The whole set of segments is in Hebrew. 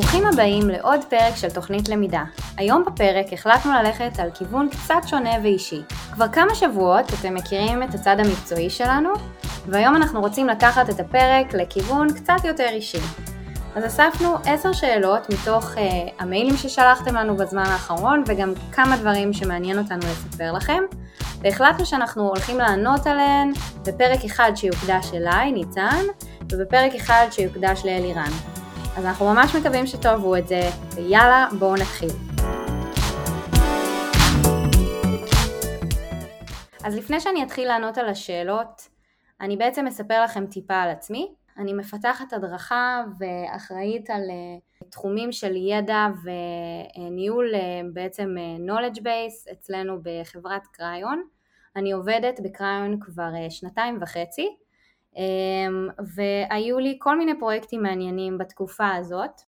ברוכים הבאים לעוד פרק של תוכנית למידה. היום בפרק החלטנו ללכת על כיוון קצת שונה ואישי. כבר כמה שבועות אתם מכירים את הצד המקצועי שלנו, והיום אנחנו רוצים לקחת את הפרק לכיוון קצת יותר אישי. אז אספנו עשר שאלות מתוך uh, המיילים ששלחתם לנו בזמן האחרון וגם כמה דברים שמעניין אותנו לספר לכם והחלטנו שאנחנו הולכים לענות עליהן בפרק אחד שיוקדש אליי, ניצן, ובפרק אחד שיוקדש לאלירן. אז אנחנו ממש מקווים שתאהבו את זה, ויאללה, בואו נתחיל. אז לפני שאני אתחיל לענות על השאלות, אני בעצם אספר לכם טיפה על עצמי. אני מפתחת הדרכה ואחראית על uh, תחומים של ידע וניהול uh, בעצם uh, knowledge base אצלנו בחברת קריון. אני עובדת בקריון כבר שנתיים וחצי והיו לי כל מיני פרויקטים מעניינים בתקופה הזאת.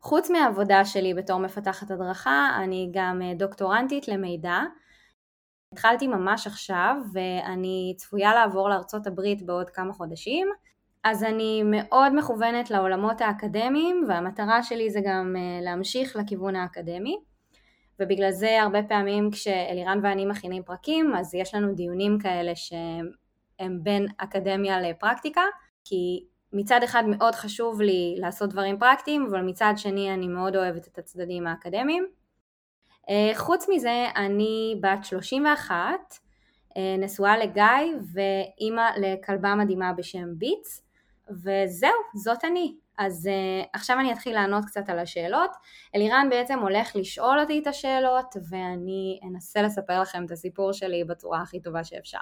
חוץ מהעבודה שלי בתור מפתחת הדרכה, אני גם אה, דוקטורנטית למידע. התחלתי ממש עכשיו ואני צפויה לעבור לארצות הברית בעוד כמה חודשים, אז אני מאוד מכוונת לעולמות האקדמיים והמטרה שלי זה גם אה, להמשיך לכיוון האקדמי. ובגלל זה הרבה פעמים כשאלירן ואני מכינים פרקים אז יש לנו דיונים כאלה שהם הם בין אקדמיה לפרקטיקה, כי מצד אחד מאוד חשוב לי לעשות דברים פרקטיים, אבל מצד שני אני מאוד אוהבת את הצדדים האקדמיים. אה, חוץ מזה, אני בת 31, אה, נשואה לגיא ואימא לכלבה מדהימה בשם ביץ, וזהו, זאת אני. אז uh, עכשיו אני אתחיל לענות קצת על השאלות. אלירן בעצם הולך לשאול אותי את השאלות ואני אנסה לספר לכם את הסיפור שלי בצורה הכי טובה שאפשר.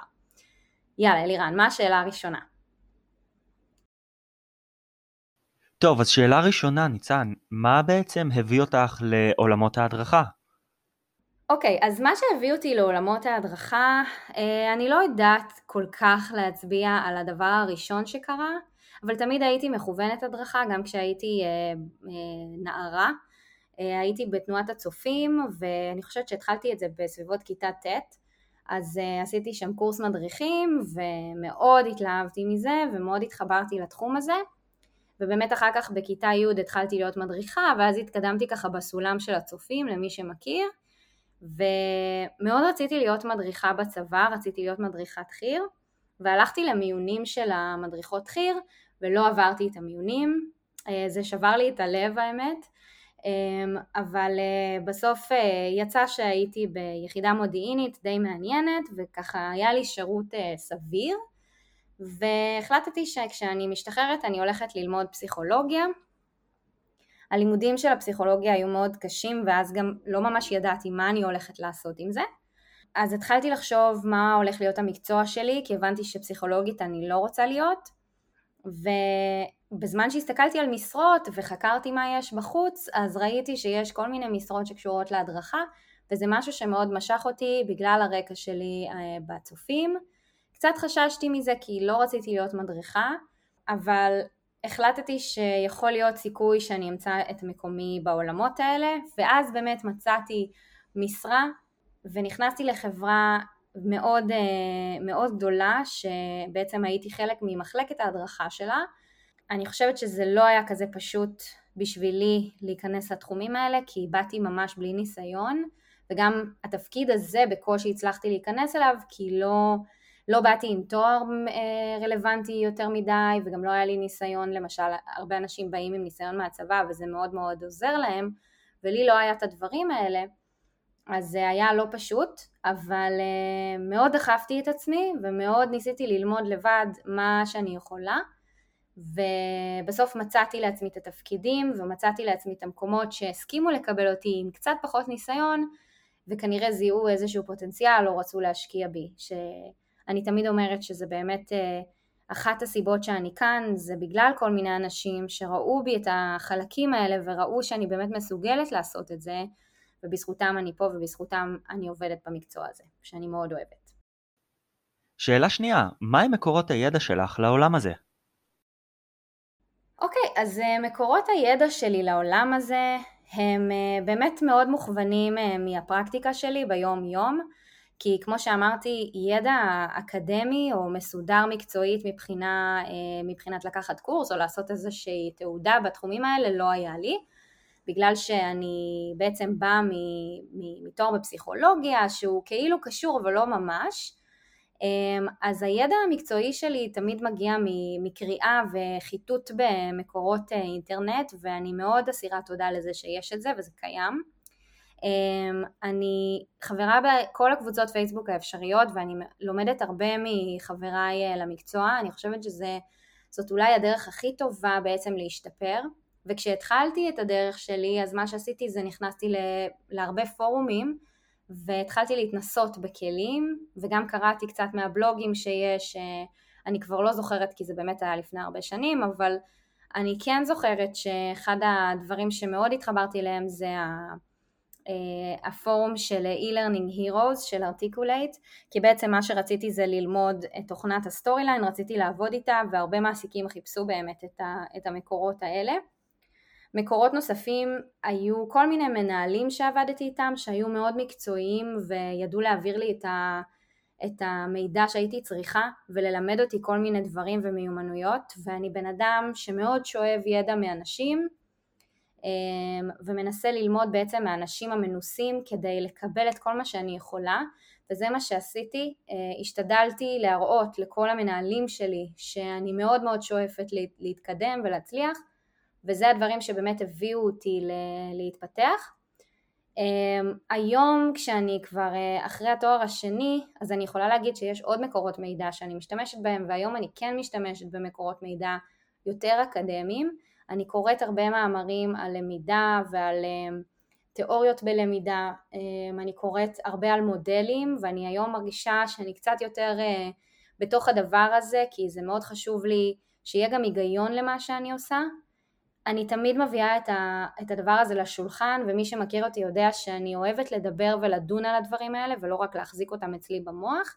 יאללה, אלירן, מה השאלה הראשונה? טוב, אז שאלה ראשונה, ניצן, מה בעצם הביא אותך לעולמות ההדרכה? אוקיי, okay, אז מה שהביא אותי לעולמות ההדרכה, אה, אני לא יודעת כל כך להצביע על הדבר הראשון שקרה, אבל תמיד הייתי מכוונת הדרכה, גם כשהייתי אה, אה, נערה. הייתי בתנועת הצופים, ואני חושבת שהתחלתי את זה בסביבות כיתה ט', אז uh, עשיתי שם קורס מדריכים ומאוד התלהבתי מזה ומאוד התחברתי לתחום הזה. ובאמת אחר כך בכיתה י' התחלתי להיות מדריכה ואז התקדמתי ככה בסולם של הצופים למי שמכיר. ומאוד רציתי להיות מדריכה בצבא, רציתי להיות מדריכת חי"ר והלכתי למיונים של המדריכות חי"ר ולא עברתי את המיונים, אה, זה שבר לי את הלב האמת. אמ, אבל אה, בסוף אה, יצא שהייתי ביחידה מודיעינית די מעניינת וככה היה לי שירות אה, סביר והחלטתי שכשאני משתחררת אני הולכת ללמוד פסיכולוגיה. הלימודים של הפסיכולוגיה היו מאוד קשים ואז גם לא ממש ידעתי מה אני הולכת לעשות עם זה. אז התחלתי לחשוב מה הולך להיות המקצוע שלי כי הבנתי שפסיכולוגית אני לא רוצה להיות בזמן שהסתכלתי על משרות וחקרתי מה יש בחוץ, אז ראיתי שיש כל מיני משרות שקשורות להדרכה, וזה משהו שמאוד משך אותי בגלל הרקע שלי אה, בצופים. קצת חששתי מזה כי לא רציתי להיות מדריכה, אבל החלטתי שיכול להיות סיכוי שאני אמצא את מקומי בעולמות האלה, ואז באמת מצאתי משרה ונכנסתי לחברה מאוד, אה, מאוד גדולה, שבעצם הייתי חלק ממחלקת ההדרכה שלה, אני חושבת שזה לא היה כזה פשוט בשבילי להיכנס לתחומים האלה, כי באתי ממש בלי ניסיון, וגם התפקיד הזה בקושי הצלחתי להיכנס אליו, כי לא, לא באתי עם תואר אה, רלוונטי יותר מדי, וגם לא היה לי ניסיון, למשל, הרבה אנשים באים עם ניסיון מהצבא, וזה מאוד מאוד עוזר להם, ולי לא היה את הדברים האלה, אז זה היה לא פשוט, אבל אה, מאוד דחפתי את עצמי, ומאוד ניסיתי ללמוד לבד מה שאני יכולה. ובסוף מצאתי לעצמי את התפקידים ומצאתי לעצמי את המקומות שהסכימו לקבל אותי עם קצת פחות ניסיון וכנראה זיהו איזשהו פוטנציאל או רצו להשקיע בי שאני תמיד אומרת שזה באמת אה, אחת הסיבות שאני כאן זה בגלל כל מיני אנשים שראו בי את החלקים האלה וראו שאני באמת מסוגלת לעשות את זה ובזכותם אני פה ובזכותם אני עובדת במקצוע הזה שאני מאוד אוהבת. שאלה שנייה, מהם מקורות הידע שלך לעולם הזה? אוקיי, okay, אז uh, מקורות הידע שלי לעולם הזה הם uh, באמת מאוד מוכוונים uh, מהפרקטיקה שלי ביום יום, כי כמו שאמרתי, ידע אקדמי או מסודר מקצועית מבחינה, מבחינת לקחת קורס או לעשות איזושהי תעודה בתחומים האלה לא היה לי. בגלל שאני בעצם באה מתואר בפסיכולוגיה שהוא כאילו קשור אבל לא ממש, אמ, אז הידע המקצועי שלי תמיד מגיע מקריאה וחיטוט במקורות אה, אינטרנט ואני מאוד אסירה תודה לזה שיש את זה וזה קיים. אמ, אני חברה בכל הקבוצות פייסבוק האפשריות ואני לומדת הרבה מחבריי אה, למקצוע, אני חושבת שזאת אולי הדרך הכי טובה בעצם להשתפר. וכשהתחלתי את הדרך שלי, אז מה שעשיתי זה נכנסתי להרבה פורומים, והתחלתי להתנסות בכלים, וגם קראתי קצת מהבלוגים שיש, אה, אני כבר לא זוכרת כי זה באמת היה לפני הרבה שנים, אבל אני כן זוכרת שאחד הדברים שמאוד התחברתי אליהם זה אה, הפורום של e-learning heroes של Articulate כי בעצם מה שרציתי זה ללמוד את תוכנת ה Storyline, רציתי לעבוד איתה והרבה מעסיקים חיפשו באמת את המקורות האלה מקורות נוספים היו כל מיני מנהלים שעבדתי איתם שהיו מאוד מקצועיים וידעו להעביר לי את, ה, את המידע שהייתי צריכה וללמד אותי כל מיני דברים ומיומנויות ואני בן אדם שמאוד שואב ידע מאנשים אמ, ומנסה ללמוד בעצם מהאנשים המנוסים כדי לקבל את כל מה שאני יכולה וזה מה שעשיתי, אה, השתדלתי להראות לכל המנהלים שלי שאני מאוד מאוד שואפת להתקדם ולהצליח וזה הדברים שבאמת הביאו אותי להתפתח. Um, היום כשאני כבר uh, אחרי התואר השני אז אני יכולה להגיד שיש עוד מקורות מידע שאני משתמשת בהם והיום אני כן משתמשת במקורות מידע יותר אקדמיים. אני קוראת הרבה מאמרים על למידה ועל um, תיאוריות בלמידה. um, אני קוראת הרבה על מודלים ואני היום מרגישה שאני קצת יותר uh, בתוך הדבר הזה כי זה מאוד חשוב לי שיהיה גם היגיון למה שאני עושה אני תמיד מביאה את, ה, את הדבר הזה לשולחן ומי שמכיר אותי יודע שאני אוהבת לדבר ולדון על הדברים האלה ולא רק להחזיק אותם אצלי במוח.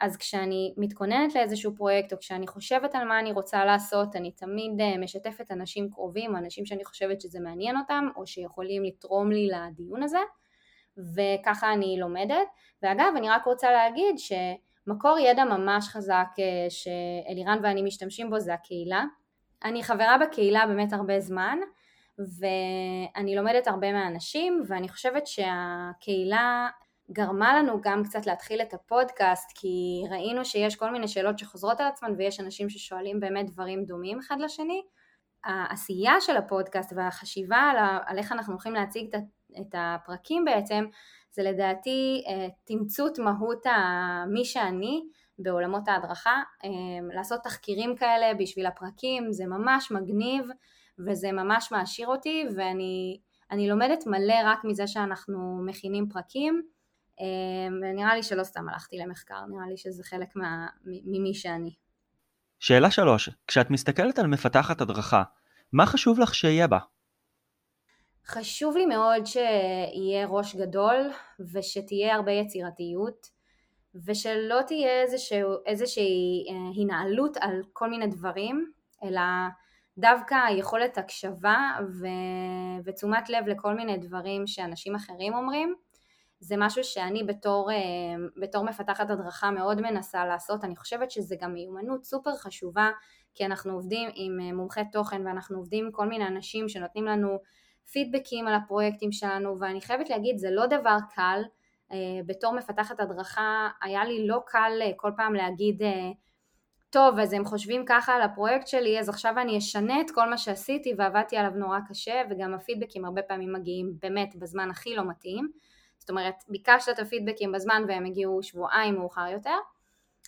אז כשאני מתכוננת לאיזשהו פרויקט או כשאני חושבת על מה אני רוצה לעשות אני תמיד אה, משתפת אנשים קרובים, אנשים שאני חושבת שזה מעניין אותם או שיכולים לתרום לי לדיון הזה וככה אני לומדת. ואגב אני רק רוצה להגיד שמקור ידע ממש חזק אה, שאלירן ואני משתמשים בו זה הקהילה אני חברה בקהילה באמת הרבה זמן ואני לומדת הרבה מהאנשים ואני חושבת שהקהילה גרמה לנו גם קצת להתחיל את הפודקאסט כי ראינו שיש כל מיני שאלות שחוזרות על עצמן ויש אנשים ששואלים באמת דברים דומים אחד לשני. העשייה של הפודקאסט והחשיבה על, על איך אנחנו הולכים להציג את הפרקים בעצם זה לדעתי אה, תמצות מהות מי שאני בעולמות ההדרכה, אמ, לעשות תחקירים כאלה בשביל הפרקים זה ממש מגניב וזה ממש מעשיר אותי ואני לומדת מלא רק מזה שאנחנו מכינים פרקים אמ, ונראה לי שלא סתם הלכתי למחקר, נראה לי שזה חלק מה, ממי שאני. שאלה שלוש, כשאת מסתכלת על מפתחת הדרכה, מה חשוב לך שיהיה בה? חשוב לי מאוד שיהיה ראש גדול ושתהיה הרבה יצירתיות ושלא תהיה איזשהו, איזושהי אה, הנעלות על כל מיני דברים, אלא דווקא יכולת הקשבה ו... ותשומת לב לכל מיני דברים שאנשים אחרים אומרים, זה משהו שאני בתור, אה, בתור מפתחת הדרכה מאוד מנסה לעשות, אני חושבת שזה גם מיומנות סופר חשובה, כי אנחנו עובדים עם אה, מומחי תוכן ואנחנו עובדים עם כל מיני אנשים שנותנים לנו פידבקים על הפרויקטים שלנו, ואני חייבת להגיד, זה לא דבר קל, בתור מפתחת הדרכה היה לי לא קל אה, כל פעם להגיד אה, טוב אז הם חושבים ככה על הפרויקט שלי אז עכשיו אני אשנה את כל מה שעשיתי ועבדתי עליו נורא קשה וגם הפידבקים הרבה פעמים מגיעים באמת בזמן הכי לא מתאים. זאת אומרת ביקשת את הפידבקים בזמן והם הגיעו שבועיים מאוחר יותר.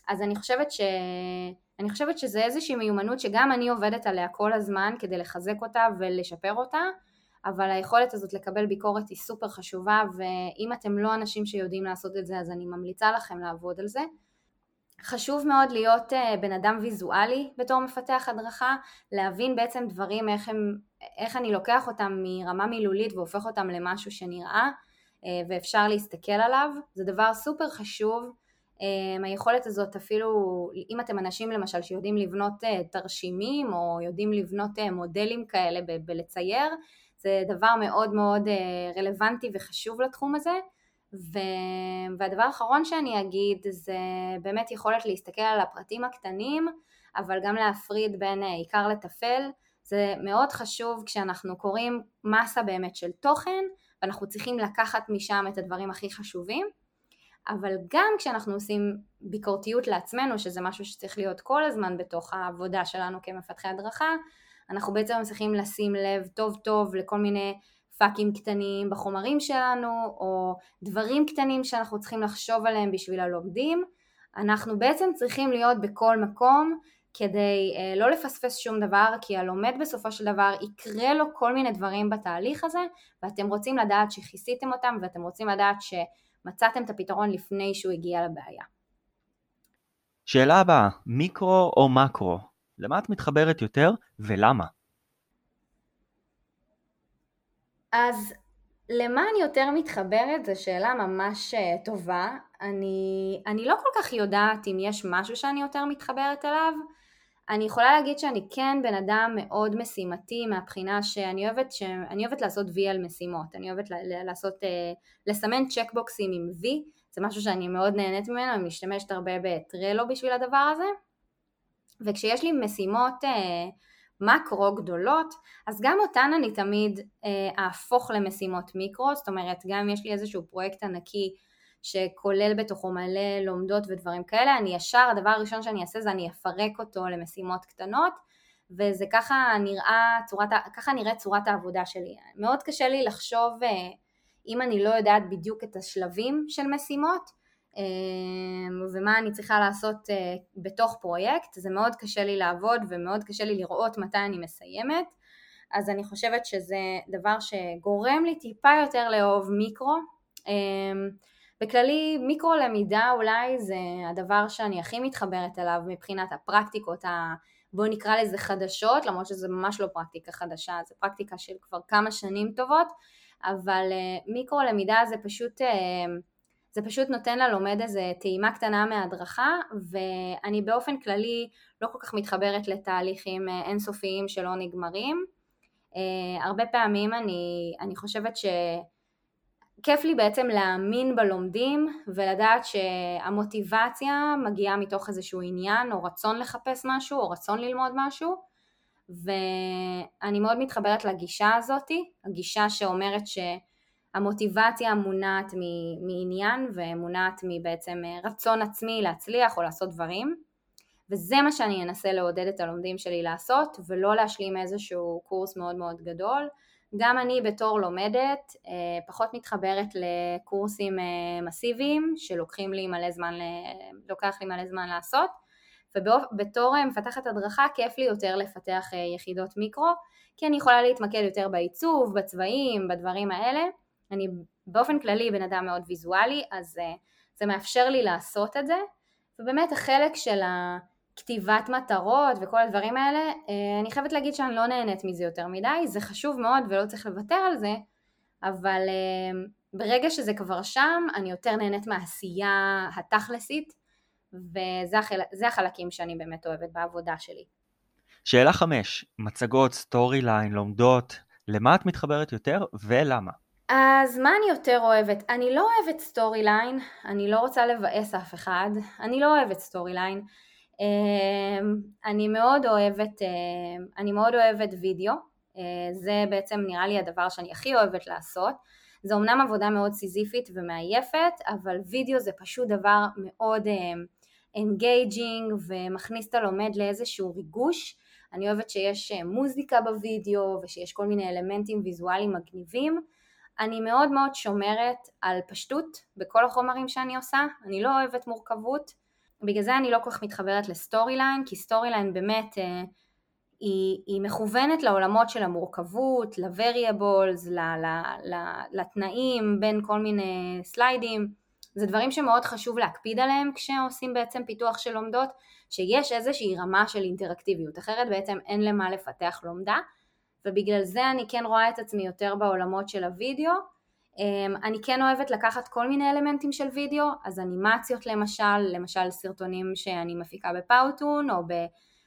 אז אני חושבת ש... אני חושבת שזה איזושהי מיומנות שגם אני עובדת עליה כל הזמן כדי לחזק אותה ולשפר אותה אבל היכולת הזאת לקבל ביקורת היא סופר חשובה ואם אתם לא אנשים שיודעים לעשות את זה אז אני ממליצה לכם לעבוד על זה. חשוב מאוד להיות uh, בן אדם ויזואלי בתור מפתח הדרכה, להבין בעצם דברים איך, הם, איך אני לוקח אותם מרמה מילולית והופך אותם למשהו שנראה uh, ואפשר להסתכל עליו, זה דבר סופר חשוב, um, היכולת הזאת אפילו אם אתם אנשים למשל שיודעים לבנות תרשימים או יודעים לבנות מודלים כאלה בלצייר, זה דבר מאוד מאוד אה, רלוונטי וחשוב לתחום הזה. ו... והדבר האחרון שאני אגיד זה באמת יכולת להסתכל על הפרטים הקטנים אבל גם להפריד בין אה, עיקר לטפל. זה מאוד חשוב כשאנחנו קוראים מסה באמת של תוכן ואנחנו צריכים לקחת משם את הדברים הכי חשובים. אבל גם כשאנחנו עושים ביקורתיות לעצמנו שזה משהו שצריך להיות כל הזמן בתוך העבודה שלנו כמפתחי הדרכה אנחנו בעצם צריכים לשים לב טוב טוב לכל מיני פאקים קטנים בחומרים שלנו, או דברים קטנים שאנחנו צריכים לחשוב עליהם בשביל הלומדים. אנחנו בעצם צריכים להיות בכל מקום כדי אה, לא לפספס שום דבר, כי הלומד בסופו של דבר יקרה לו כל מיני דברים בתהליך הזה, ואתם רוצים לדעת שכיסיתם אותם, ואתם רוצים לדעת שמצאתם את הפתרון לפני שהוא הגיע לבעיה. שאלה הבאה, מיקרו או מקרו? למה את מתחברת יותר ולמה? אז למה אני יותר מתחברת זו שאלה ממש אה, טובה. אני, אני לא כל כך יודעת אם יש משהו שאני יותר מתחברת אליו. אני יכולה להגיד שאני כן בן אדם מאוד משימתי מהבחינה שאני אוהבת, שאני אוהבת לעשות וי על משימות. אני אוהבת לעשות, אה, לסמן צ'קבוקסים עם וי, זה משהו שאני מאוד נהנית ממנו, אני משתמשת הרבה בטרלו בשביל הדבר הזה. וכשיש לי משימות אה, מקרו גדולות, אז גם אותן אני תמיד אה, אהפוך למשימות מיקרו, זאת אומרת גם יש לי איזשהו פרויקט ענקי שכולל בתוכו מלא לומדות ודברים כאלה, אני ישר, הדבר הראשון שאני אעשה זה אני אפרק אותו למשימות קטנות, וזה ככה נראה, צורת, ככה נראית צורת העבודה שלי. מאוד קשה לי לחשוב, אה, אם אני לא יודעת בדיוק את השלבים של משימות, ומה אני צריכה לעשות אה, בתוך פרויקט, זה מאוד קשה לי לעבוד ומאוד קשה לי לראות מתי אני מסיימת, אז אני חושבת שזה דבר שגורם לי טיפה יותר לאהוב מיקרו. אמ, בכללי מיקרו למידה אולי זה הדבר שאני הכי מתחברת אליו מבחינת הפרקטיקות ה... בואו נקרא לזה חדשות, למרות שזה ממש לא פרקטיקה חדשה, זה פרקטיקה של כבר כמה שנים טובות, אבל אה, מיקרו למידה זה פשוט אמ, זה פשוט נותן ללומד איזה טעימה קטנה מהדרכה ואני באופן כללי לא כל כך מתחברת לתהליכים אה, אינסופיים שלא נגמרים. Uh, הרבה פעמים אני, אני חושבת שכיף לי בעצם להאמין בלומדים ולדעת שהמוטיבציה מגיעה מתוך איזשהו עניין או רצון לחפש משהו או רצון ללמוד משהו ואני מאוד מתחברת לגישה הזאתי, הגישה שאומרת ש... המוטיבציה מונעת מעניין ומונעת מבעצם אה, רצון עצמי להצליח או לעשות דברים. וזה מה שאני אנסה לעודד את הלומדים שלי לעשות ולא להשלים איזשהו קורס מאוד מאוד גדול. גם אני בתור לומדת אה, פחות מתחברת לקורסים אה, מסיביים שלוקחים לי מלא זמן, לוקח לי מלא זמן לעשות. ובתור מפתחת הדרכה כיף לי יותר לפתח יחידות מיקרו כי אני יכולה להתמקד יותר בעיצוב, בצבעים, בדברים האלה אני באופן כללי בן אדם מאוד ויזואלי, אז uh, זה מאפשר לי לעשות את זה, ובאמת החלק של הכתיבת מטרות וכל הדברים האלה, uh, אני חייבת להגיד שאני לא נהנית מזה יותר מדי, זה חשוב מאוד ולא צריך לוותר על זה, אבל uh, ברגע שזה כבר שם, אני יותר נהנית מהעשייה התכלסית, וזה החל... החלקים שאני באמת אוהבת בעבודה שלי. שאלה חמש, מצגות, Storyline, לומדות, למה את מתחברת יותר ולמה? אז מה אני יותר אוהבת? אני לא אוהבת Storyline, אני לא רוצה לבאס אף אחד, אני לא אוהבת Storyline. אמ, אני מאוד אוהבת, אמ, אני מאוד אוהבת וידאו, אה, זה בעצם נראה לי הדבר שאני הכי אוהבת לעשות. זה אומנם עבודה מאוד סיזיפית ומעייפת, אבל וידאו זה פשוט דבר מאוד engaging אמ, ומכניס את הלומד לאיזשהו ריגוש. אני אוהבת שיש אה, מוזיקה בווידאו ושיש כל מיני אלמנטים ויזואליים מגניבים. אני מאוד מאוד שומרת על פשטות בכל החומרים שאני עושה, אני לא אוהבת מורכבות, בגלל זה אני לא כל כך מתחברת ל Storyline, כי Storyline באמת אה, היא, היא מכוונת לעולמות של המורכבות, ל-variables, לתנאים בין כל מיני סליידים, זה דברים שמאוד חשוב להקפיד עליהם כשעושים בעצם פיתוח של לומדות, שיש איזושהי רמה של אינטראקטיביות, אחרת בעצם אין למה לפתח לומדה. ובגלל זה אני כן רואה את עצמי יותר בעולמות של הוידאו. אמ, אני כן אוהבת לקחת כל מיני אלמנטים של וידאו, אז אנימציות למשל, למשל סרטונים שאני מפיקה ב Powtoon או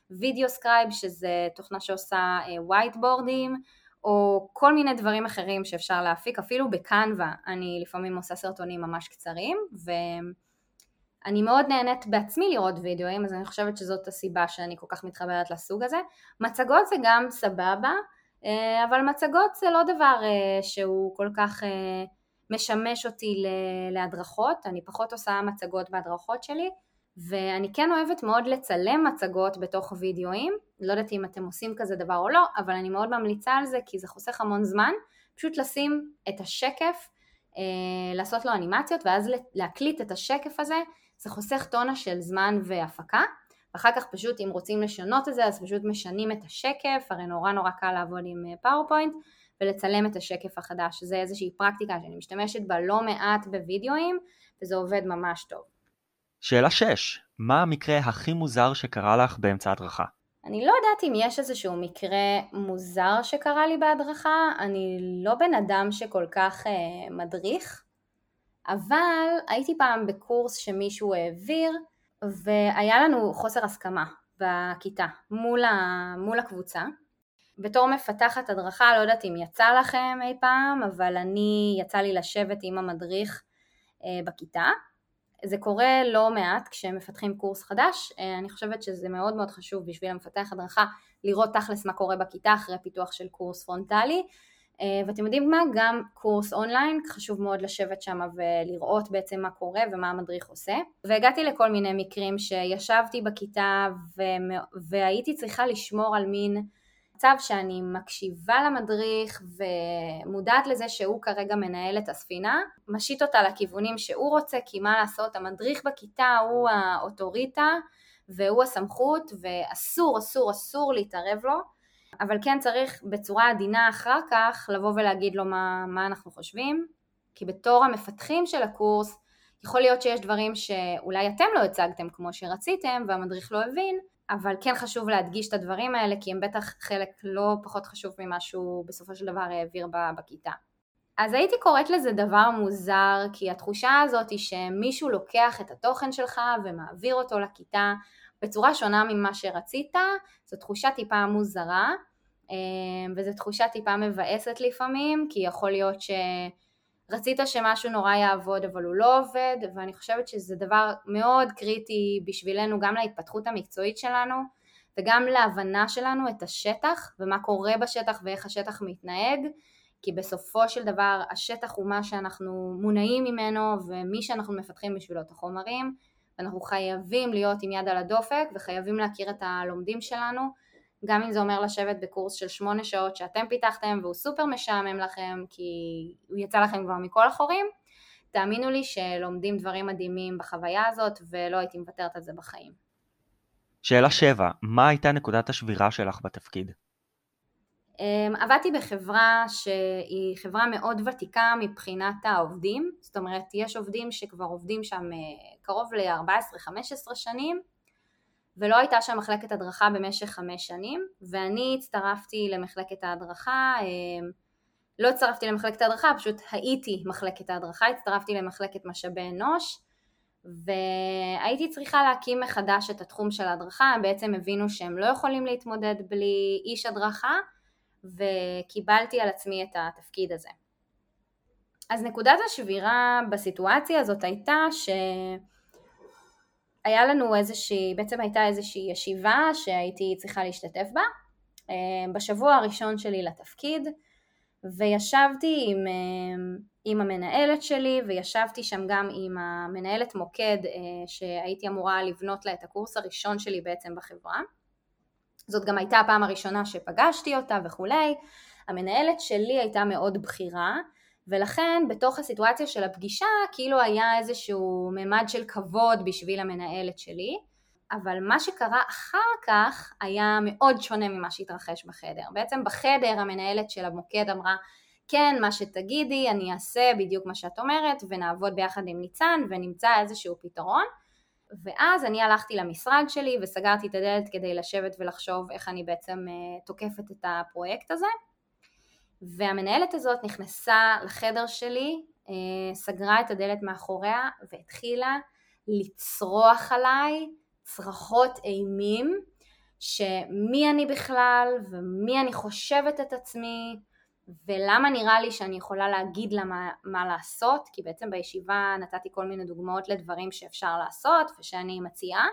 ב VideoScribe שזה תוכנה שעושה ווייטבורדים, אה, או כל מיני דברים אחרים שאפשר להפיק, אפילו ב Canva אני לפעמים עושה סרטונים ממש קצרים, ואני מאוד נהנית בעצמי לראות וידאוים, אז אני חושבת שזאת הסיבה שאני כל כך מתחברת לסוג הזה. מצגות זה גם סבבה, אבל מצגות זה לא דבר אה, שהוא כל כך אה, משמש אותי להדרכות, אני פחות עושה מצגות בהדרכות שלי, ואני כן אוהבת מאוד לצלם מצגות בתוך וידאוים, לא יודעת אם אתם עושים כזה דבר או לא, אבל אני מאוד ממליצה על זה כי זה חוסך המון זמן, פשוט לשים את השקף, אה, לעשות לו אנימציות ואז להקליט את השקף הזה, זה חוסך טונה של זמן והפקה, ואחר כך פשוט אם רוצים לשנות את זה אז פשוט משנים את השקף, הרי נורא נורא קל לעבוד עם PowerPoint, ולצלם את השקף החדש, זה איזושהי פרקטיקה שאני משתמשת בה לא מעט בווידאוים וזה עובד ממש טוב. שאלה 6. מה המקרה הכי מוזר שקרה לך באמצע הדרכה? אני לא יודעת אם יש איזשהו מקרה מוזר שקרה לי בהדרכה, אני לא בן אדם שכל כך אה, מדריך, אבל הייתי פעם בקורס שמישהו העביר והיה לנו חוסר הסכמה בכיתה מול, ה, מול הקבוצה. בתור מפתחת הדרכה, לא יודעת אם יצא לכם אי פעם, אבל אני, יצא לי לשבת עם המדריך אה, בכיתה. זה קורה לא מעט כשמפתחים קורס חדש, אה, אני חושבת שזה מאוד מאוד חשוב בשביל המפתח הדרכה לראות תכלס מה קורה בכיתה אחרי פיתוח של קורס פרונטלי ואתם יודעים מה, גם קורס אונליין, חשוב מאוד לשבת שם ולראות בעצם מה קורה ומה המדריך עושה. והגעתי לכל מיני מקרים שישבתי בכיתה והייתי צריכה לשמור על מין מצב שאני מקשיבה למדריך ומודעת לזה שהוא כרגע מנהל את הספינה, משיט אותה לכיוונים שהוא רוצה, כי מה לעשות, המדריך בכיתה הוא האוטוריטה והוא הסמכות ואסור אסור אסור להתערב לו, אבל כן צריך בצורה עדינה אחר כך לבוא ולהגיד לו מה, מה אנחנו חושבים, כי בתור המפתחים של הקורס יכול להיות שיש דברים שאולי אתם לא הצגתם כמו שרציתם והמדריך לא הבין, אבל כן חשוב להדגיש את הדברים האלה כי הם בטח חלק לא פחות חשוב ממה שהוא בסופו של דבר העביר בכיתה. אז הייתי קוראת לזה דבר מוזר כי התחושה הזאת היא שמישהו לוקח את התוכן שלך ומעביר אותו לכיתה בצורה שונה ממה שרצית, זו תחושה טיפה מוזרה אה, וזו תחושה טיפה מבאסת לפעמים כי יכול להיות ש... רצית שמשהו נורא יעבוד אבל הוא לא עובד ואני חושבת שזה דבר מאוד קריטי בשבילנו גם להתפתחות המקצועית שלנו וגם להבנה שלנו את השטח ומה קורה בשטח ואיך השטח מתנהג כי בסופו של דבר השטח הוא מה שאנחנו מונעים ממנו ומי שאנחנו מפתחים בשבילו את החומרים ואנחנו חייבים להיות עם יד על הדופק וחייבים להכיר את הלומדים שלנו גם אם זה אומר לשבת בקורס של שמונה שעות שאתם פיתחתם והוא סופר משעמם לכם כי הוא יצא לכם כבר מכל החורים, תאמינו לי שלומדים דברים מדהימים בחוויה הזאת ולא הייתי מוותרת על זה בחיים. שאלה 7, מה הייתה נקודת השבירה שלך בתפקיד? אמ, עבדתי בחברה שהיא חברה מאוד ותיקה מבחינת העובדים, זאת אומרת יש עובדים שכבר עובדים שם אה, קרוב ל-14-15 שנים ולא הייתה שם מחלקת הדרכה במשך חמש שנים ואני הצטרפתי למחלקת ההדרכה, אמ, לא הצטרפתי למחלקת ההדרכה, פשוט הייתי מחלקת ההדרכה, הצטרפתי למחלקת משאבי אנוש והייתי צריכה להקים מחדש את התחום של ההדרכה, הם בעצם הבינו שהם לא יכולים להתמודד בלי איש הדרכה וקיבלתי על עצמי את התפקיד הזה. אז נקודת השבירה בסיטואציה הזאת הייתה ש... היה לנו איזושהי, בעצם הייתה איזושהי ישיבה שהייתי צריכה להשתתף בה אה, בשבוע הראשון שלי לתפקיד וישבתי עם, אה, עם המנהלת שלי וישבתי שם גם עם המנהלת מוקד אה, שהייתי אמורה לבנות לה את הקורס הראשון שלי בעצם בחברה זאת גם הייתה הפעם הראשונה שפגשתי אותה וכולי המנהלת שלי הייתה מאוד בכירה ולכן בתוך הסיטואציה של הפגישה כאילו היה איזשהו ממד של כבוד בשביל המנהלת שלי, אבל מה שקרה אחר כך היה מאוד שונה ממה שהתרחש בחדר. בעצם בחדר המנהלת של המוקד אמרה כן, מה שתגידי, אני אעשה בדיוק מה שאת אומרת ונעבוד ביחד עם ניצן ונמצא איזשהו פתרון. ואז אני הלכתי למשרד שלי וסגרתי את הדלת כדי לשבת ולחשוב איך אני בעצם אה, תוקפת את הפרויקט הזה. והמנהלת הזאת נכנסה לחדר שלי, אה, סגרה את הדלת מאחוריה והתחילה לצרוח עליי צרחות אימים שמי אני בכלל ומי אני חושבת את עצמי ולמה נראה לי שאני יכולה להגיד לה מה, מה לעשות, כי בעצם בישיבה נתתי כל מיני דוגמאות לדברים שאפשר לעשות ושאני מציעה,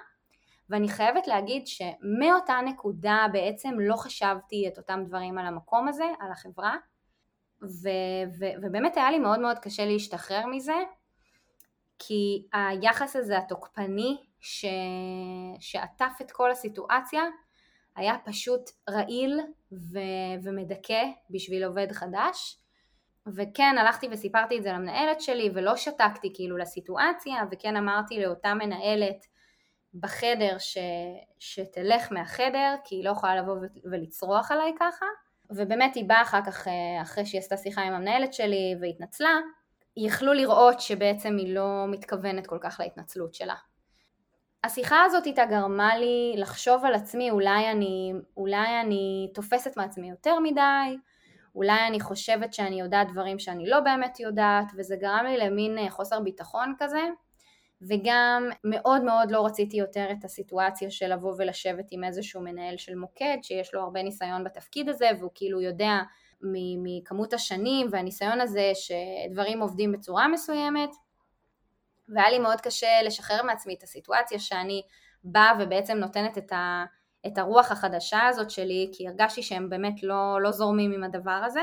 ואני חייבת להגיד שמאותה נקודה בעצם לא חשבתי את אותם דברים על המקום הזה, על החברה, ו, ו, ובאמת היה לי מאוד מאוד קשה להשתחרר מזה, כי היחס הזה התוקפני ש, שעטף את כל הסיטואציה היה פשוט רעיל ו, ומדכא בשביל עובד חדש. וכן הלכתי וסיפרתי את זה למנהלת שלי ולא שתקתי כאילו לסיטואציה וכן אמרתי לאותה מנהלת בחדר ש, שתלך מהחדר כי היא לא יכולה לבוא ולצרוח עליי ככה ובאמת היא באה אחר כך אה, אחרי שהיא עשתה שיחה עם המנהלת שלי והתנצלה יכלו לראות שבעצם היא לא מתכוונת כל כך להתנצלות שלה. השיחה הזאת איתה גרמה לי לחשוב על עצמי, אולי אני, אולי אני תופסת מעצמי יותר מדי, אולי אני חושבת שאני יודעת דברים שאני לא באמת יודעת, וזה גרם לי למין אה, חוסר ביטחון כזה, וגם מאוד מאוד לא רציתי יותר את הסיטואציה של לבוא ולשבת עם איזשהו מנהל של מוקד, שיש לו הרבה ניסיון בתפקיד הזה, והוא כאילו יודע מכמות השנים והניסיון הזה שדברים עובדים בצורה מסוימת, והיה לי מאוד קשה לשחרר מעצמי את הסיטואציה שאני באה ובעצם נותנת את, ה, את הרוח החדשה הזאת שלי, כי הרגשתי שהם באמת לא, לא זורמים עם הדבר הזה.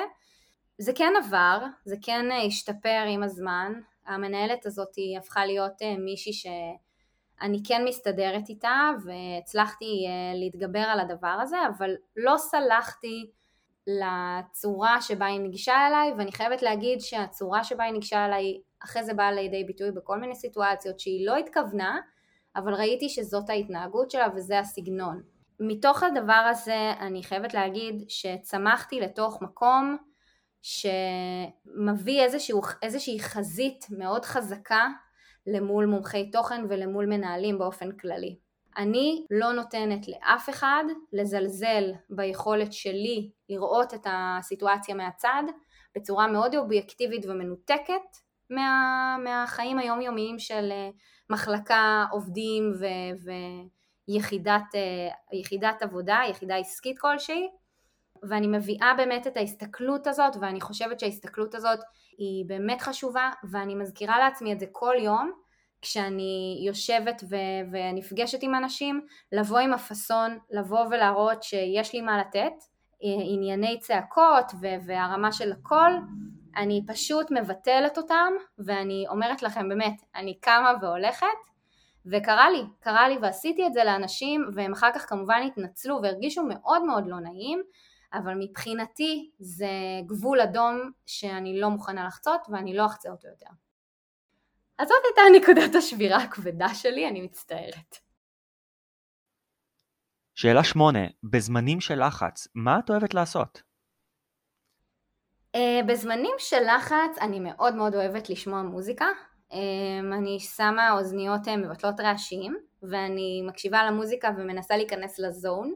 זה כן עבר, זה כן אה, השתפר עם הזמן, המנהלת הזאת הפכה להיות אה, מישהי שאני כן מסתדרת איתה והצלחתי אה, להתגבר על הדבר הזה, אבל לא סלחתי לצורה שבה היא ניגשה אליי, ואני חייבת להגיד שהצורה שבה היא ניגשה אליי אחרי זה באה לידי ביטוי בכל מיני סיטואציות שהיא לא התכוונה, אבל ראיתי שזאת ההתנהגות שלה וזה הסגנון. מתוך הדבר הזה אני חייבת להגיד שצמחתי לתוך מקום שמביא איזשהו, איזושהי חזית מאוד חזקה למול מומחי תוכן ולמול מנהלים באופן כללי. אני לא נותנת לאף אחד לזלזל ביכולת שלי לראות את הסיטואציה מהצד בצורה מאוד אובייקטיבית ומנותקת מה, מהחיים היומיומיים של אה, מחלקה, עובדים ו, ויחידת אה, עבודה, יחידה עסקית כלשהי. ואני מביאה באמת את ההסתכלות הזאת ואני חושבת שההסתכלות הזאת היא באמת חשובה ואני מזכירה לעצמי את זה כל יום כשאני יושבת ו- ונפגשת עם אנשים, לבוא עם הפאסון, לבוא ולהראות שיש לי מה לתת, אה, ענייני צעקות ו- והרמה של הכל, אני פשוט מבטלת אותם ואני אומרת לכם באמת, אני קמה והולכת וקרה לי, קרה לי ועשיתי את זה לאנשים והם אחר כך כמובן התנצלו והרגישו מאוד מאוד לא נעים אבל מבחינתי זה גבול אדום שאני לא מוכנה לחצות ואני לא אחצה אותו יותר. אז זאת הייתה נקודת השבירה הכבדה שלי, אני מצטערת. שאלה שמונה, בזמנים של לחץ, מה את אוהבת לעשות? Uh, בזמנים של לחץ אני מאוד מאוד אוהבת לשמוע מוזיקה. Um, אני שמה אוזניות uh, מבטלות רעשים ואני מקשיבה למוזיקה ומנסה להיכנס לזון.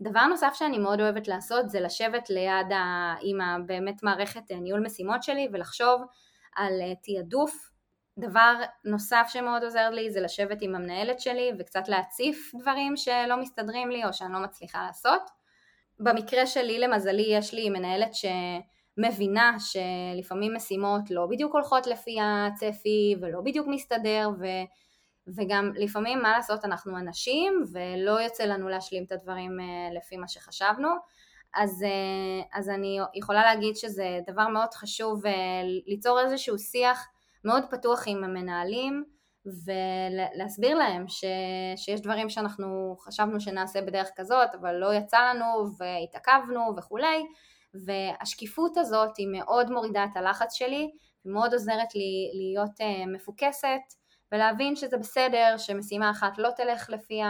דבר נוסף שאני מאוד אוהבת לעשות זה לשבת ליד ה... עם הבאמת מערכת ניהול משימות שלי ולחשוב על תעדוף דבר נוסף שמאוד עוזר לי זה לשבת עם המנהלת שלי וקצת להציף דברים שלא מסתדרים לי או שאני לא מצליחה לעשות. במקרה שלי למזלי יש לי מנהלת שמבינה שלפעמים משימות לא בדיוק הולכות לפי הצפי ולא בדיוק מסתדר ו... וגם לפעמים מה לעשות אנחנו אנשים ולא יוצא לנו להשלים את הדברים אה, לפי מה שחשבנו. אז, אה, אז אני יכולה להגיד שזה דבר מאוד חשוב אה, ליצור איזשהו שיח מאוד פתוח עם המנהלים ולהסביר להם ש, שיש דברים שאנחנו חשבנו שנעשה בדרך כזאת אבל לא יצא לנו והתעכבנו וכולי והשקיפות הזאת היא מאוד מורידה את הלחץ שלי ומאוד עוזרת לי להיות uh, מפוקסת ולהבין שזה בסדר שמשימה אחת לא תלך לפי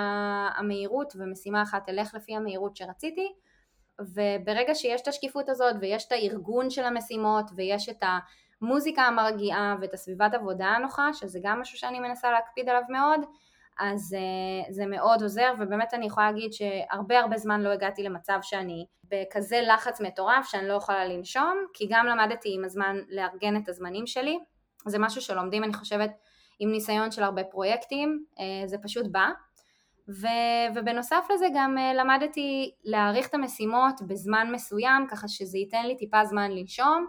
המהירות ומשימה אחת תלך לפי המהירות שרציתי וברגע שיש את השקיפות הזאת ויש את הארגון של המשימות ויש את. המוזיקה המרגיעה ואת הסביבת עבודה הנוחה, שזה גם משהו שאני מנסה להקפיד עליו מאוד, אז uh, זה מאוד עוזר, ובאמת אני יכולה להגיד שהרבה הרבה זמן לא הגעתי למצב שאני בכזה לחץ מטורף שאני לא יכולה לנשום, כי גם למדתי עם הזמן לארגן את הזמנים שלי, זה משהו שלומדים אני חושבת עם ניסיון של הרבה פרויקטים, uh, זה פשוט בא, ו, ובנוסף לזה גם אה, למדתי להעריך את המשימות בזמן מסוים ככה שזה ייתן לי טיפה זמן לנשום.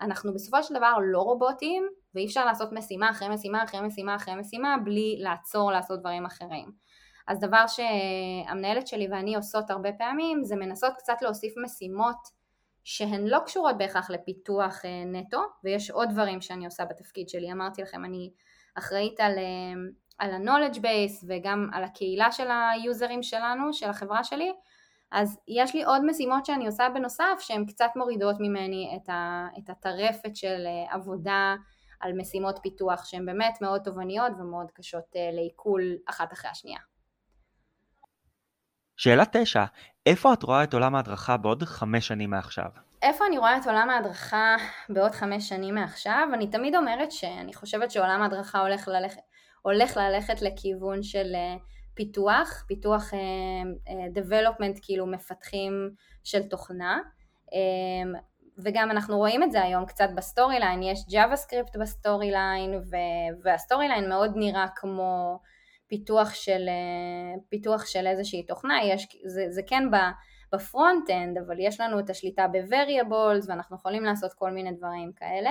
אנחנו בסופו של דבר לא רובוטים ואי אפשר לעשות משימה אחרי משימה אחרי משימה אחרי משימה בלי לעצור לעשות דברים אחרים. אז דבר שהמנהלת שלי ואני עושות הרבה פעמים זה מנסות קצת להוסיף משימות שהן לא קשורות בהכרח לפיתוח אה, נטו ויש עוד דברים שאני עושה בתפקיד שלי, אמרתי לכם אני אחראית על, אה, על ה-knowledge base וגם על הקהילה של היוזרים שלנו, של החברה שלי אז יש לי עוד משימות שאני עושה בנוסף שהן קצת מורידות ממני את, הטרפת של אה, עבודה על משימות פיתוח שהן באמת מאוד תובעניות ומאוד קשות לעיכול אחת אחרי השנייה. שאלה תשע, איפה את רואה את עולם ההדרכה בעוד חמש שנים מעכשיו? איפה אני רואה את עולם ההדרכה בעוד חמש שנים מעכשיו? אני תמיד אומרת שאני חושבת שעולם ההדרכה הולך ללכת, הולך ללכת לכיוון של אה, פיתוח, פיתוח uh, development כאילו מפתחים של תוכנה וגם אנחנו רואים את זה היום קצת ב-Storyline, יש JavaScript ב-Storyline וה-Storyline מאוד נראה כמו פיתוח של, אה, פיתוח של איזושהי תוכנה, יש, זה, זה כן ב-front end, אבל יש לנו את השליטה ב-variables ואנחנו יכולים לעשות כל מיני דברים כאלה.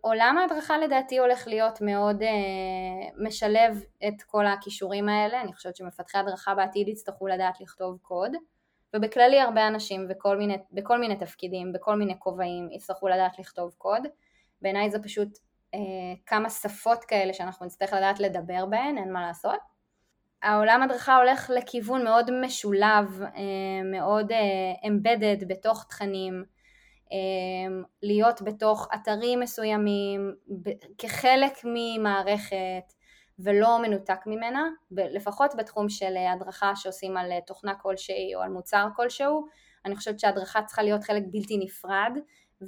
עולם ההדרכה לדעתי הולך להיות מאוד uh, משלב את כל הכישורים האלה, אני חושבת שמפתחי הדרכה בעתיד יצטרכו לדעת לכתוב קוד, ובכללי הרבה אנשים בכל מיני, בכל מיני תפקידים, בכל מיני כובעים יצטרכו לדעת לכתוב קוד. בעיניי זה פשוט uh, כמה שפות כאלה שאנחנו נצטרך לדעת לדבר בהן, אין מה לעשות. העולם הדרכה הולך לכיוון מאוד משולב, אה, מאוד אה, embedded בתוך תכנים, אה, להיות בתוך אתרים מסוימים כחלק ממערכת ולא מנותק ממנה, לפחות בתחום של הדרכה שעושים על תוכנה כלשהי או על מוצר כלשהו, אני חושבת שהדרכה צריכה להיות חלק בלתי נפרד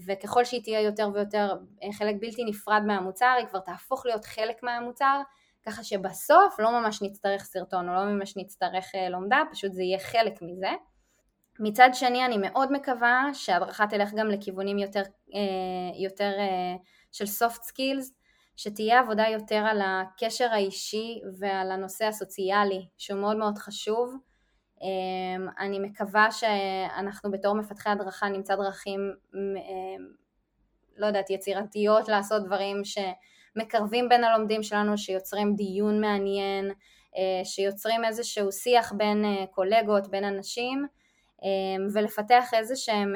וככל שהיא תהיה יותר ויותר חלק בלתי נפרד מהמוצר היא כבר תהפוך להיות חלק מהמוצר ככה שבסוף לא ממש נצטרך סרטון או לא ממש נצטרך אה, לומדה, פשוט זה יהיה חלק מזה. מצד שני אני מאוד מקווה שההדרכה תלך גם לכיוונים יותר, אה, יותר אה, של soft skills, שתהיה עבודה יותר על הקשר האישי ועל הנושא הסוציאלי שהוא מאוד מאוד חשוב. אני מקווה שאנחנו בתור מפתחי הדרכה נמצא דרכים, לא יודעת, יצירתיות לעשות דברים ש... מקרבים בין הלומדים שלנו, שיוצרים דיון מעניין, אה, שיוצרים איזשהו שיח בין אה, קולגות, בין אנשים, אה, ולפתח איזה שהם,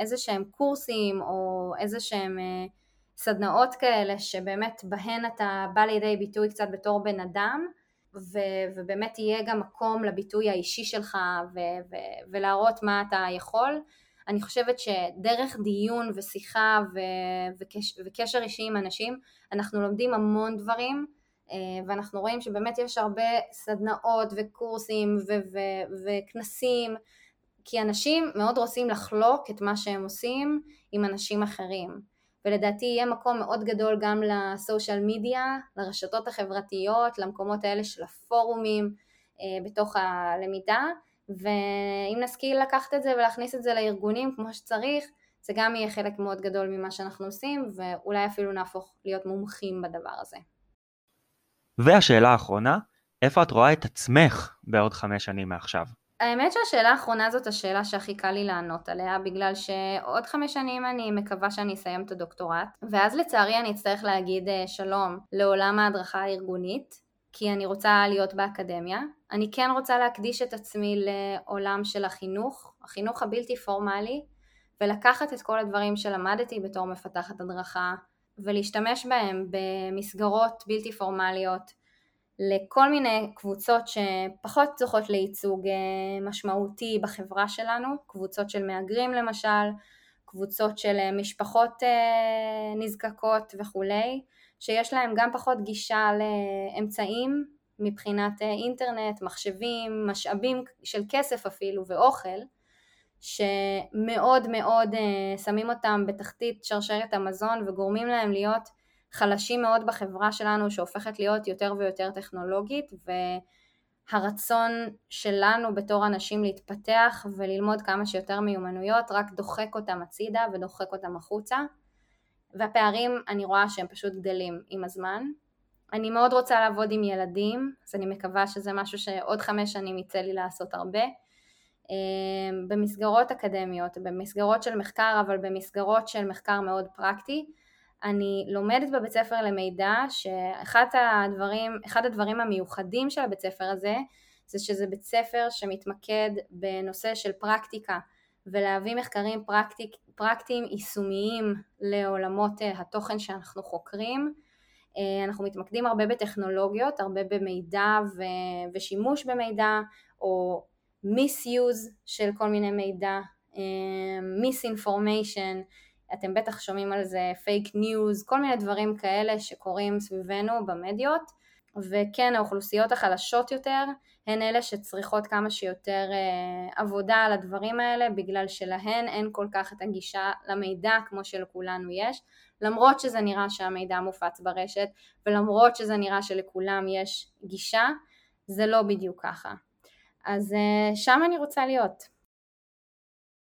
איזה שהם קורסים או איזה שהם סדנאות כאלה שבאמת בהן אתה בא לידי ביטוי קצת בתור בן אדם ו- ובאמת יהיה גם מקום לביטוי האישי שלך ו- ו- ולהראות מה אתה יכול. אני חושבת שדרך דיון ושיחה ו- וקש- וקשר אישי עם אנשים אנחנו לומדים המון דברים אה, ואנחנו רואים שבאמת יש הרבה סדנאות וקורסים ו- ו- וכנסים כי אנשים מאוד רוצים לחלוק את מה שהם עושים עם אנשים אחרים ולדעתי יהיה מקום מאוד גדול גם לסושיאל מדיה, לרשתות החברתיות, למקומות האלה של הפורומים אה, בתוך הלמידה ואם נשכיל לקחת את זה ולהכניס את זה לארגונים כמו שצריך, זה גם יהיה חלק מאוד גדול ממה שאנחנו עושים, ואולי אפילו נהפוך להיות מומחים בדבר הזה. והשאלה האחרונה, איפה את רואה את עצמך בעוד חמש שנים מעכשיו? האמת שהשאלה האחרונה זאת השאלה שהכי קל לי לענות עליה, בגלל שעוד חמש שנים אני מקווה שאני אסיים את הדוקטורט, ואז לצערי אני אצטרך להגיד אה, שלום לעולם ההדרכה הארגונית, כי אני רוצה להיות באקדמיה. אני כן רוצה להקדיש את עצמי לעולם של החינוך, החינוך הבלתי פורמלי, ולקחת את כל הדברים שלמדתי בתור מפתחת הדרכה ולהשתמש בהם במסגרות בלתי פורמליות לכל מיני קבוצות שפחות זוכות לייצוג אה, משמעותי בחברה שלנו, קבוצות של מהגרים למשל, קבוצות של אה, משפחות אה, נזקקות וכולי, שיש להם גם פחות גישה לאמצעים מבחינת אינטרנט, מחשבים, משאבים של כסף אפילו ואוכל, שמאוד מאוד שמים אותם בתחתית שרשרת המזון וגורמים להם להיות חלשים מאוד בחברה שלנו שהופכת להיות יותר ויותר טכנולוגית והרצון שלנו בתור אנשים להתפתח וללמוד כמה שיותר מיומנויות רק דוחק אותם הצידה ודוחק אותם החוצה והפערים אני רואה שהם פשוט גדלים עם הזמן אני מאוד רוצה לעבוד עם ילדים, אז אני מקווה שזה משהו שעוד חמש שנים יצא לי לעשות הרבה. אמ, במסגרות אקדמיות, במסגרות של מחקר, אבל במסגרות של מחקר מאוד פרקטי. אני לומדת בבית ספר למידע שאחד הדברים, הדברים המיוחדים של הבית ספר הזה זה שזה בית ספר שמתמקד בנושא של פרקטיקה ולהביא מחקרים פרקטיק, פרקטיים יישומיים לעולמות אה, התוכן שאנחנו חוקרים. אה, אנחנו מתמקדים הרבה בטכנולוגיות, הרבה במידע ו- ושימוש במידע או misuse של כל מיני מידע, אה, misinformation, אתם בטח שומעים על זה fake news, כל מיני דברים כאלה שקורים סביבנו במדיות, וכן האוכלוסיות החלשות יותר הן אלה שצריכות כמה שיותר אה, עבודה על הדברים האלה בגלל שלהן אין כל כך את הגישה למידע כמו שלכולנו יש למרות שזה נראה שהמידע מופץ ברשת ולמרות שזה נראה שלכולם יש גישה זה לא בדיוק ככה. אז אה, שם אני רוצה להיות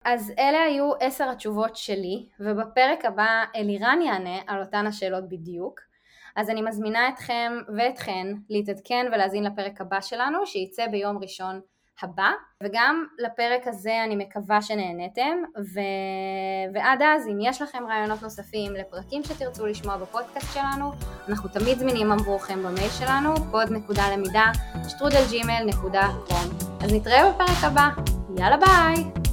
אז אלה היו עשר התשובות שלי ובפרק הבא אלירן יענה על אותן השאלות בדיוק. אז אני מזמינה אתכם ואתכן להתעדכן ולהאזין לפרק הבא שלנו שייצא ביום ראשון הבא. וגם לפרק הזה אני מקווה שנהנתם ו... ועד אז אם יש לכם רעיונות נוספים לפרקים שתרצו לשמוע בפודקאסט שלנו אנחנו תמיד זמינים עבורכם במייל שלנו pod.למידה שטרודלג'ימל.קום אז נתראה בפרק הבא. יאללה ביי